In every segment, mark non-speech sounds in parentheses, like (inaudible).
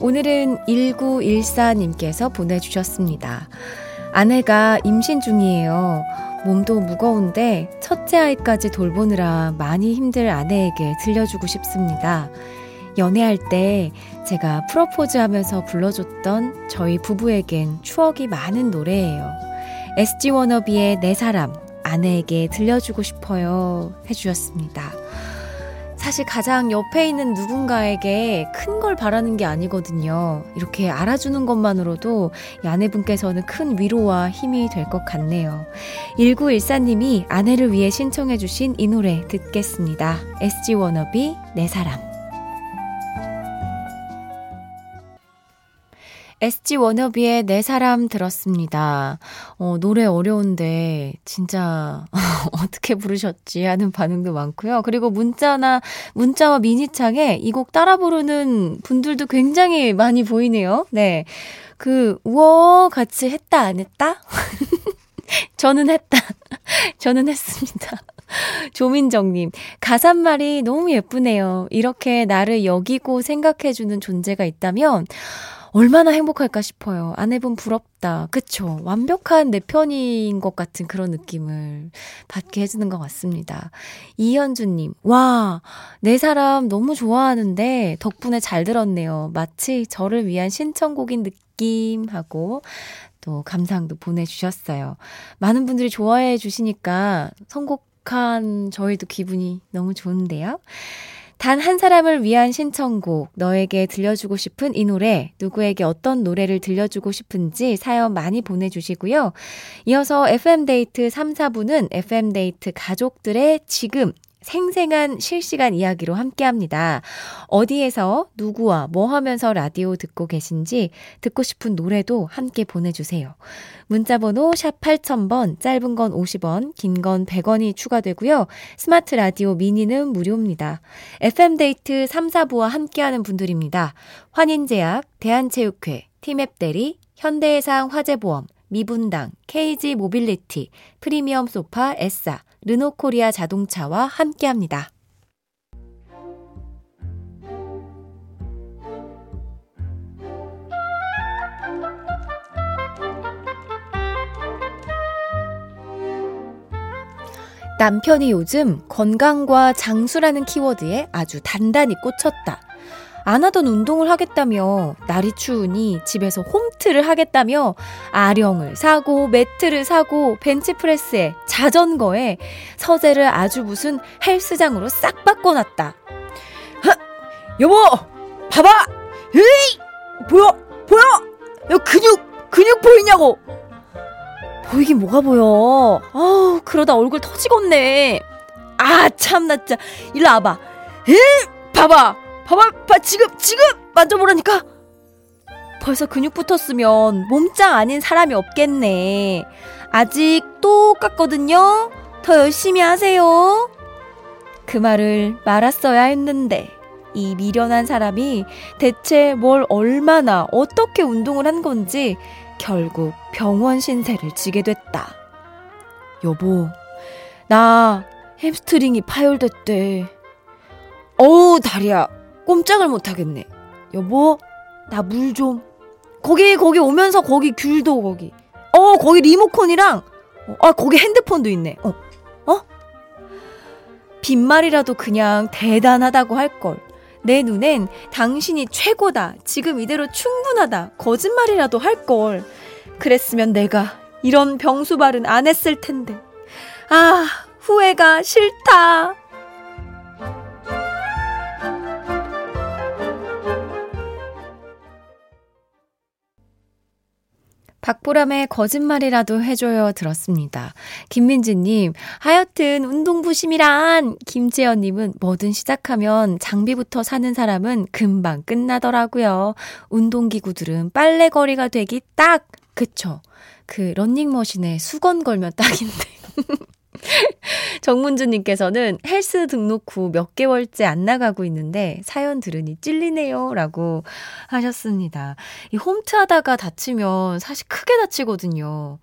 오늘은 1914님께서 보내주셨습니다. 아내가 임신 중이에요. 몸도 무거운데 첫째 아이까지 돌보느라 많이 힘들 아내에게 들려주고 싶습니다. 연애할 때 제가 프로포즈 하면서 불러줬던 저희 부부에겐 추억이 많은 노래예요. SG 워너비의 내 사람, 아내에게 들려주고 싶어요. 해주셨습니다. 사실 가장 옆에 있는 누군가에게 큰 걸 바라는 게 아니거든요. 이렇게 알아주는 것만으로도 이 아내분께서는 큰 위로와 힘이 될 것 같네요. 1914님이 아내를 위해 신청해주신 이 노래 듣겠습니다. SG 워너비, 내 사람. SG 워너비의 내 사람 들었습니다. 어, 노래 어려운데 진짜 (laughs) 어떻게 부르셨지 하는 반응도 많고요. 그리고 문자나 문자와 미니창에 이 곡 따라 부르는 분들도 굉장히 많이 보이네요. 네. 그 우와 같이 했다 안 했다? (laughs) 저는 했다. (laughs) 저는 했습니다. 조민정님, 가사말이 너무 예쁘네요. 이렇게 나를 여기고 생각해주는 존재가 있다면, 얼마나 행복할까 싶어요. 아내분 부럽다. 그쵸? 완벽한 내 편인 것 같은 그런 느낌을 받게 해주는 것 같습니다. 이현주님, 와, 내 사람 너무 좋아하는데 덕분에 잘 들었네요. 마치 저를 위한 신청곡인 느낌 하고 또 감상도 보내주셨어요. 많은 분들이 좋아해 주시니까 선곡한 저희도 기분이 너무 좋은데요. 단 한 사람을 위한 신청곡, 너에게 들려주고 싶은 이 노래, 누구에게 어떤 노래를 들려주고 싶은지 사연 많이 보내주시고요. 이어서 FM데이트 3, 4부는 FM데이트 가족들의 지금, 생생한 실시간 이야기로 함께 합니다. 어디에서 누구와 뭐 하면서 라디오 듣고 계신지 듣고 싶은 노래도 함께 보내주세요. 문자번호 샵 8000번, 짧은 건 50원, 긴 건 100원이 추가되고요. 스마트 라디오 미니는 무료입니다. FM데이트 3, 4부와 함께하는 분들입니다. 환인제약, 대한체육회, 티맵대리, 현대해상 화재보험, 미분당, KG 모빌리티, 프리미엄 소파 에싸, 르노코리아 자동차와 함께합니다. 남편이 요즘 건강과 장수라는 키워드에 아주 단단히 꽂혔다. 안 하던 운동을 하겠다며 날이 추우니 집에서 홈 트를 하겠다며 아령을 사고 매트를 사고 벤치프레스에 자전거에 서재를 아주 무슨 헬스장으로 싹 바꿔놨다. 하, 여보, 봐봐. 에이, 보여, 보여. 여 근육, 근육 보이냐고. 보이긴 뭐가 보여. 아우, 그러다 얼굴 터지겠네. 아, 참나, 진짜. 일로 와봐. 에이, 봐봐. 봐봐, 봐, 지금, 지금 만져보라니까. 벌써 근육 붙었으면 몸짱 아닌 사람이 없겠네. 아직 똑같거든요. 더 열심히 하세요. 그 말을 말았어야 했는데, 이 미련한 사람이 대체 뭘 얼마나 어떻게 운동을 한 건지 결국 병원 신세를 지게 됐다. 여보, 나 햄스트링이 파열됐대. 어우, 다리야. 꼼짝을 못하겠네. 여보, 나 물 좀. 거기, 거기 오면서 거기 귤도 거기. 어, 거기 리모컨이랑, 어, 아, 거기 핸드폰도 있네. 어, 어? 빈말이라도 그냥 대단하다고 할 걸. 내 눈엔 당신이 최고다. 지금 이대로 충분하다. 거짓말이라도 할 걸. 그랬으면 내가 이런 병수발은 안 했을 텐데. 아, 후회가 싫다. 박보람의 거짓말이라도 해줘요 들었습니다. 김민지님, 하여튼 운동부심이란 김재현님은 뭐든 시작하면 장비부터 사는 사람은 금방 끝나더라고요. 운동기구들은 빨래거리가 되기 딱 그쵸. 그 런닝머신에 수건 걸면 (laughs) 딱인데. (laughs) 정문주님께서는 헬스 등록 후 몇 개월째 안 나가고 있는데 사연 들으니 찔리네요. 라고 하셨습니다. 이 홈트 하다가 다치면 사실 크게 다치거든요.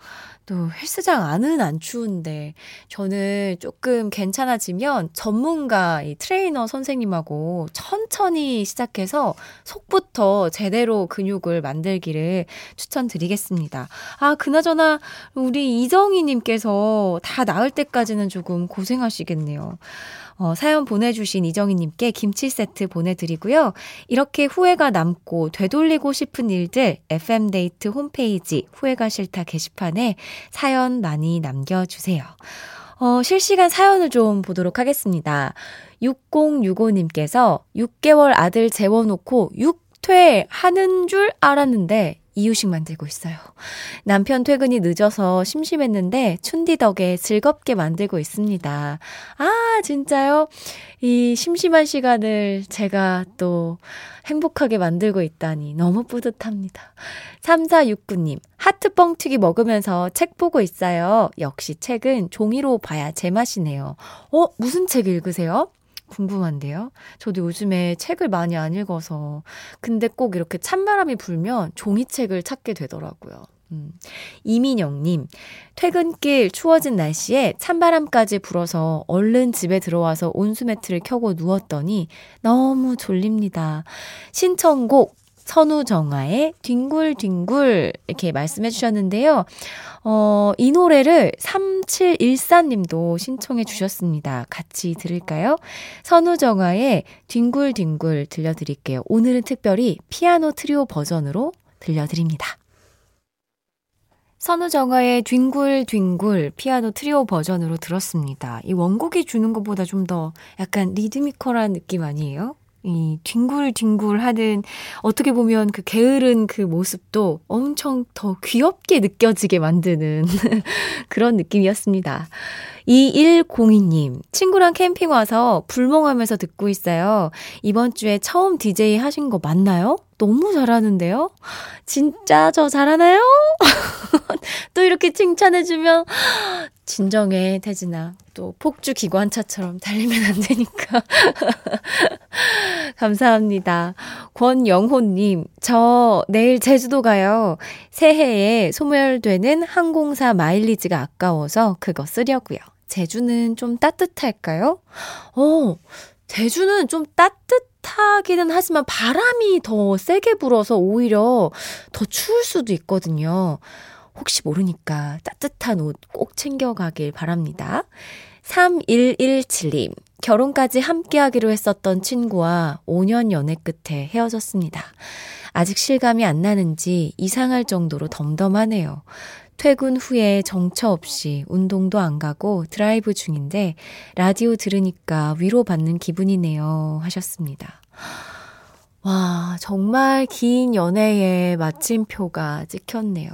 또 헬스장 안은 안 추운데 저는 조금 괜찮아지면 전문가 이 트레이너 선생님하고 천천히 시작해서 속부터 제대로 근육을 만들기를 추천드리겠습니다. 아, 그나저나 우리 이정희 님께서 다 나을 때까지는 조금 고생하시겠네요. 어, 사연 보내주신 이정희님께 김치 세트 보내드리고요. 이렇게 후회가 남고 되돌리고 싶은 일들 FM데이트 홈페이지 후회가 싫다 게시판에 사연 많이 남겨주세요. 어, 실시간 사연을 좀 보도록 하겠습니다. 6065님께서 6개월 아들 재워놓고 6퇴 하는 줄 알았는데 이유식 만들고 있어요. 남편 퇴근이 늦어서 심심했는데 춘디 덕에 즐겁게 만들고 있습니다. 아, 진짜요? 이 심심한 시간을 제가 또 행복하게 만들고 있다니 너무 뿌듯합니다. 3469님, 하트 뻥튀기 먹으면서 책 보고 있어요. 역시 책은 종이로 봐야 제맛이네요. 어, 무슨 책 읽으세요? 궁금한데요. 저도 요즘에 책을 많이 안 읽어서. 근데 꼭 이렇게 찬바람이 불면 종이책을 찾게 되더라고요. 음. 이민영님, 퇴근길 추워진 날씨에 찬바람까지 불어서 얼른 집에 들어와서 온수매트를 켜고 누웠더니 너무 졸립니다. 신청곡 선우정아의 뒹굴뒹굴 이렇게 말씀해 주셨는데요. 어, 이 노래를 3714님도 신청해 주셨습니다. 같이 들을까요? 선우정아의 뒹굴뒹굴 들려드릴게요. 오늘은 특별히 피아노 트리오 버전으로 들려드립니다. 선우정아의 뒹굴뒹굴 피아노 트리오 버전으로 들었습니다. 이 원곡이 주는 것보다 좀 더 약간 리드미컬한 느낌 아니에요? 이 뒹굴뒹굴 하는 어떻게 보면 그 게으른 그 모습도 엄청 더 귀엽게 느껴지게 만드는 (laughs) 그런 느낌이었습니다. 2102님, 친구랑 캠핑 와서 불멍하면서 듣고 있어요. 이번 주에 처음 DJ 하신 거 맞나요? 너무 잘하는데요? 진짜 저 잘하나요? (laughs) 또 이렇게 칭찬해주면 진정해, 태진아. 또 폭주 기관차처럼 달리면 안 되니까. (laughs) 감사합니다. 권영호님, 저 내일 제주도 가요. 새해에 소멸되는 항공사 마일리지가 아까워서 그거 쓰려고요. 제주는 좀 따뜻할까요? 어, 제주는 좀 따뜻 하기는 하지만 바람이 더 세게 불어서 오히려 더 추울 수도 있거든요. 혹시 모르니까 따뜻한 옷 꼭 챙겨가길 바랍니다. 3117님, 결혼까지 함께 하기로 했었던 친구와 5년 연애 끝에 헤어졌습니다. 아직 실감이 안 나는지 이상할 정도로 덤덤하네요. 퇴근 후에 정처 없이 운동도 안 가고 드라이브 중인데 라디오 들으니까 위로받는 기분이네요. 하셨습니다. 와, 정말 긴 연애의 마침표가 찍혔네요.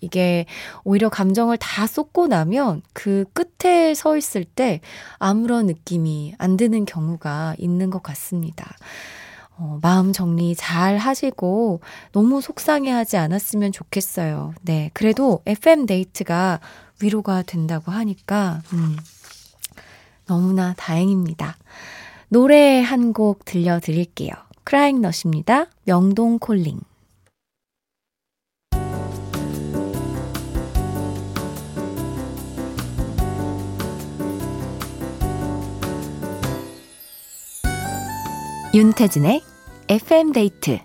이게 오히려 감정을 다 쏟고 나면 그 끝에 서 있을 때 아무런 느낌이 안 드는 경우가 있는 것 같습니다. 어, 마음 정리 잘 하시고 너무 속상해 하지 않았으면 좋겠어요. 네. 그래도 FM데이트가 위로가 된다고 하니까, 음, 너무나 다행입니다. 노래 한 곡 들려드릴게요. 크라잉넛입니다. 명동 콜링. 윤태진의 FM데이트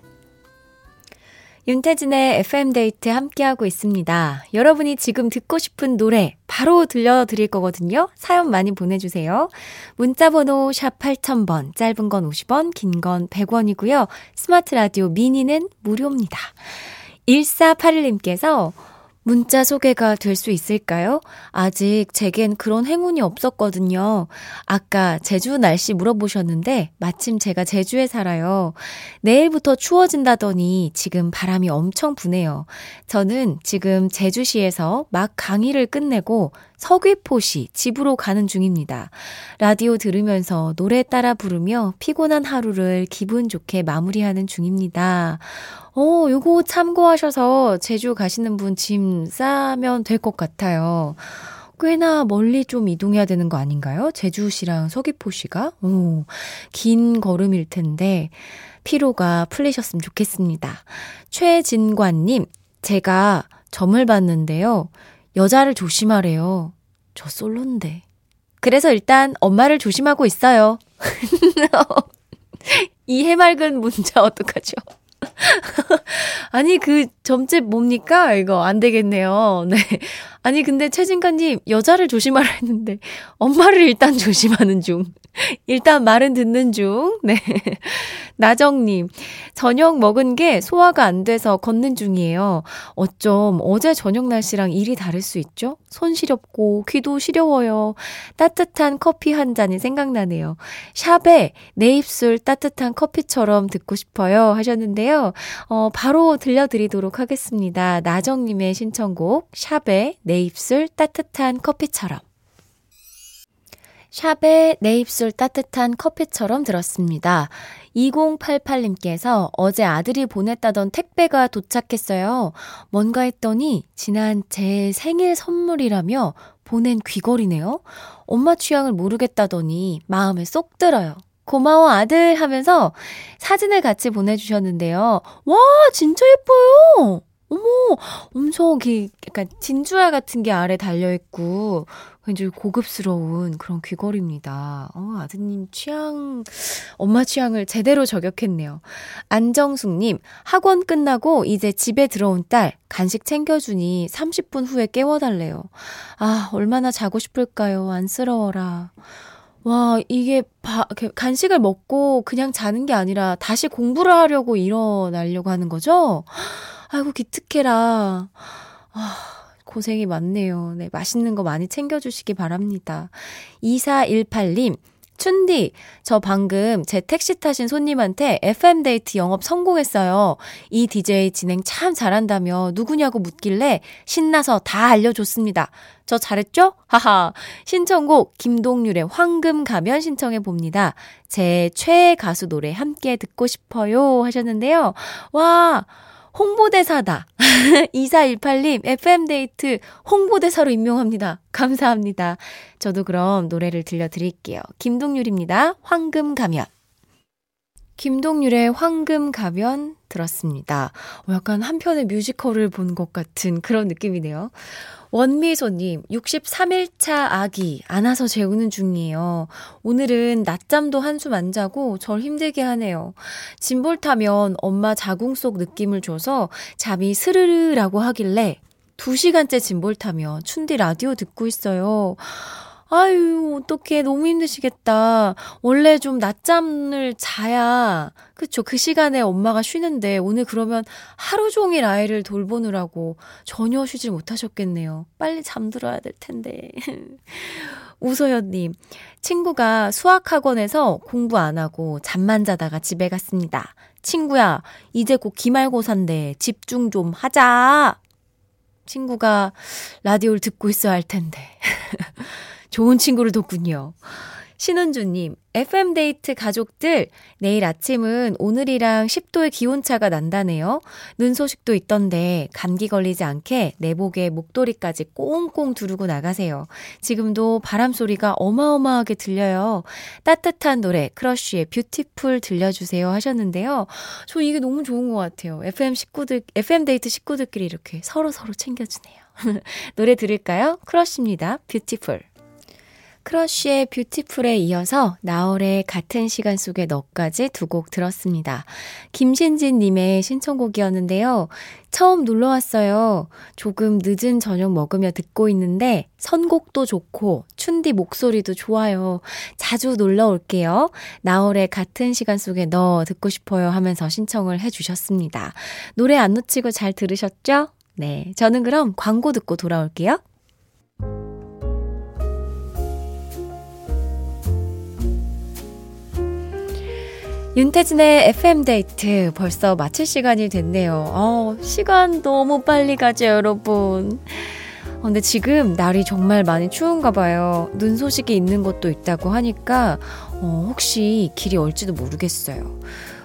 윤태진의 FM데이트 함께하고 있습니다. 여러분이 지금 듣고 싶은 노래 바로 들려드릴 거거든요. 사연 많이 보내주세요. 문자번호 샵 8000번, 짧은 건 50원, 긴 건 100원이고요. 스마트 라디오 미니는 무료입니다. 1481님께서 문자 소개가 될 수 있을까요? 아직 제겐 그런 행운이 없었거든요. 아까 제주 날씨 물어보셨는데 마침 제가 제주에 살아요. 내일부터 추워진다더니 지금 바람이 엄청 부네요. 저는 지금 제주시에서 막 강의를 끝내고 서귀포시 집으로 가는 중입니다. 라디오 들으면서 노래 따라 부르며 피곤한 하루를 기분 좋게 마무리하는 중입니다. 어, 요거 참고하셔서 제주 가시는 분 짐 싸면 될 것 같아요. 꽤나 멀리 좀 이동해야 되는 거 아닌가요? 제주시랑 서귀포시가? 오, 긴 걸음일 텐데, 피로가 풀리셨으면 좋겠습니다. 최진관님, 제가 점을 봤는데요. 여자를 조심하래요. 저 솔로인데. 그래서 일단 엄마를 조심하고 있어요. (laughs) 이 해맑은 문자 어떡하죠? (laughs) 아니, 그 점집 뭡니까? 이거 안 되겠네요. 네. 아니, 근데 최진가님, 여자를 조심하라 했는데, 엄마를 일단 (laughs) 조심하는 중. 일단 말은 듣는 중. 네. 나정님, 저녁 먹은 게 소화가 안 돼서 걷는 중이에요. 어쩜 어제 저녁 날씨랑 일이 다를 수 있죠? 손 시렵고 귀도 시려워요. 따뜻한 커피 한 잔이 생각나네요. 샵에 내 입술 따뜻한 커피처럼 듣고 싶어요 하셨는데요. 어, 바로 들려드리도록 하겠습니다. 나정님의 신청곡, 샵에 내 입술 따뜻한 커피처럼. 샵에 내 입술 따뜻한 커피처럼 들었습니다. 2088님께서 어제 아들이 보냈다던 택배가 도착했어요. 뭔가 했더니 지난 제 생일 선물이라며 보낸 귀걸이네요. 엄마 취향을 모르겠다더니 마음에 쏙 들어요. 고마워 아들 하면서 사진을 같이 보내주셨는데요. 와 진짜 예뻐요. 어머 엄청 약간 진주알 같은 게 아래 달려 있고 굉장히 고급스러운 그런 귀걸이입니다. 어, 아드님 취향, 엄마 취향을 제대로 저격했네요. 안정숙님, 학원 끝나고 이제 집에 들어온 딸, 간식 챙겨주니 30분 후에 깨워달래요. 아, 얼마나 자고 싶을까요? 안쓰러워라. 와, 이게 바, 간식을 먹고 그냥 자는 게 아니라 다시 공부를 하려고 일어나려고 하는 거죠? 아이고, 기특해라. 아. 고생이 많네요. 네, 맛있는 거 많이 챙겨주시기 바랍니다. 2418님, 춘디, 저 방금 제 택시 타신 손님한테 FM데이트 영업 성공했어요. 이 DJ 진행 참 잘한다며 누구냐고 묻길래 신나서 다 알려줬습니다. 저 잘했죠? 하하. 신청곡 김동률의 황금 가면 신청해 봅니다. 제 최애 가수 노래 함께 듣고 싶어요 하셨는데요. 와, 홍보대사다. (laughs) 2418님, FM데이트 홍보대사로 임명합니다. 감사합니다. 저도 그럼 노래를 들려드릴게요. 김동률입니다. 황금 가면. 김동률의 황금 가면 들었습니다. 어, 약간 한편의 뮤지컬을 본 것 같은 그런 느낌이네요. 원미소님, 63일차 아기, 안아서 재우는 중이에요. 오늘은 낮잠도 한숨 안 자고 절 힘들게 하네요. 짐볼 타면 엄마 자궁 속 느낌을 줘서 잠이 스르르라고 하길래 2시간째 짐볼 타며 춘디 라디오 듣고 있어요. 아유, 어떡해. 너무 힘드시겠다. 원래 좀 낮잠을 자야, 그쵸. 그 시간에 엄마가 쉬는데, 오늘 그러면 하루 종일 아이를 돌보느라고 전혀 쉬질 못하셨겠네요. 빨리 잠들어야 될 텐데. (laughs) 우소연님, 친구가 수학학원에서 공부 안 하고 잠만 자다가 집에 갔습니다. 친구야, 이제 곧 기말고사인데 집중 좀 하자. 친구가 라디오를 듣고 있어야 할 텐데. (laughs) 좋은 친구를 뒀군요. 신은주님, FM데이트 가족들, 내일 아침은 오늘이랑 10도의 기온차가 난다네요. 눈 소식도 있던데, 감기 걸리지 않게 내복에 목도리까지 꽁꽁 두르고 나가세요. 지금도 바람 소리가 어마어마하게 들려요. 따뜻한 노래, 크러쉬의 Beautiful 들려주세요 하셨는데요. 저 이게 너무 좋은 것 같아요. FM 식구들, FM데이트 식구들끼리 이렇게 서로서로 서로 챙겨주네요. (laughs) 노래 들을까요? 크러쉬입니다. Beautiful. 크러쉬의 뷰티풀에 이어서 나얼의 같은 시간 속에 너까지 두 곡 들었습니다. 김신진님의 신청곡이었는데요. 처음 놀러 왔어요. 조금 늦은 저녁 먹으며 듣고 있는데 선곡도 좋고 춘디 목소리도 좋아요. 자주 놀러 올게요. 나얼의 같은 시간 속에 너 듣고 싶어요 하면서 신청을 해주셨습니다. 노래 안 놓치고 잘 들으셨죠? 네. 저는 그럼 광고 듣고 돌아올게요. 윤태진의 FM데이트 벌써 마칠 시간이 됐네요. 어, 시간 너무 빨리 가죠, 여러분. 어, 근데 지금 날이 정말 많이 추운가 봐요. 눈 소식이 있는 곳도 있다고 하니까, 어, 혹시 길이 얼지도 모르겠어요.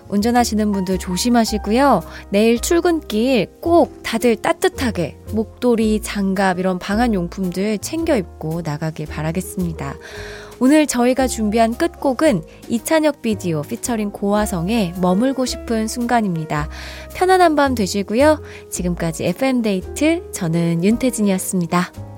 운전하시는 분들 조심하시고요. 내일 출근길 꼭 다들 따뜻하게 목도리, 장갑 이런 방한 용품들 챙겨 입고 나가길 바라겠습니다. 오늘 저희가 준비한 끝곡은 이찬혁 비디오 피처링 고화성의 머물고 싶은 순간입니다. 편안한 밤 되시고요. 지금까지 FM데이트 저는 윤태진이었습니다.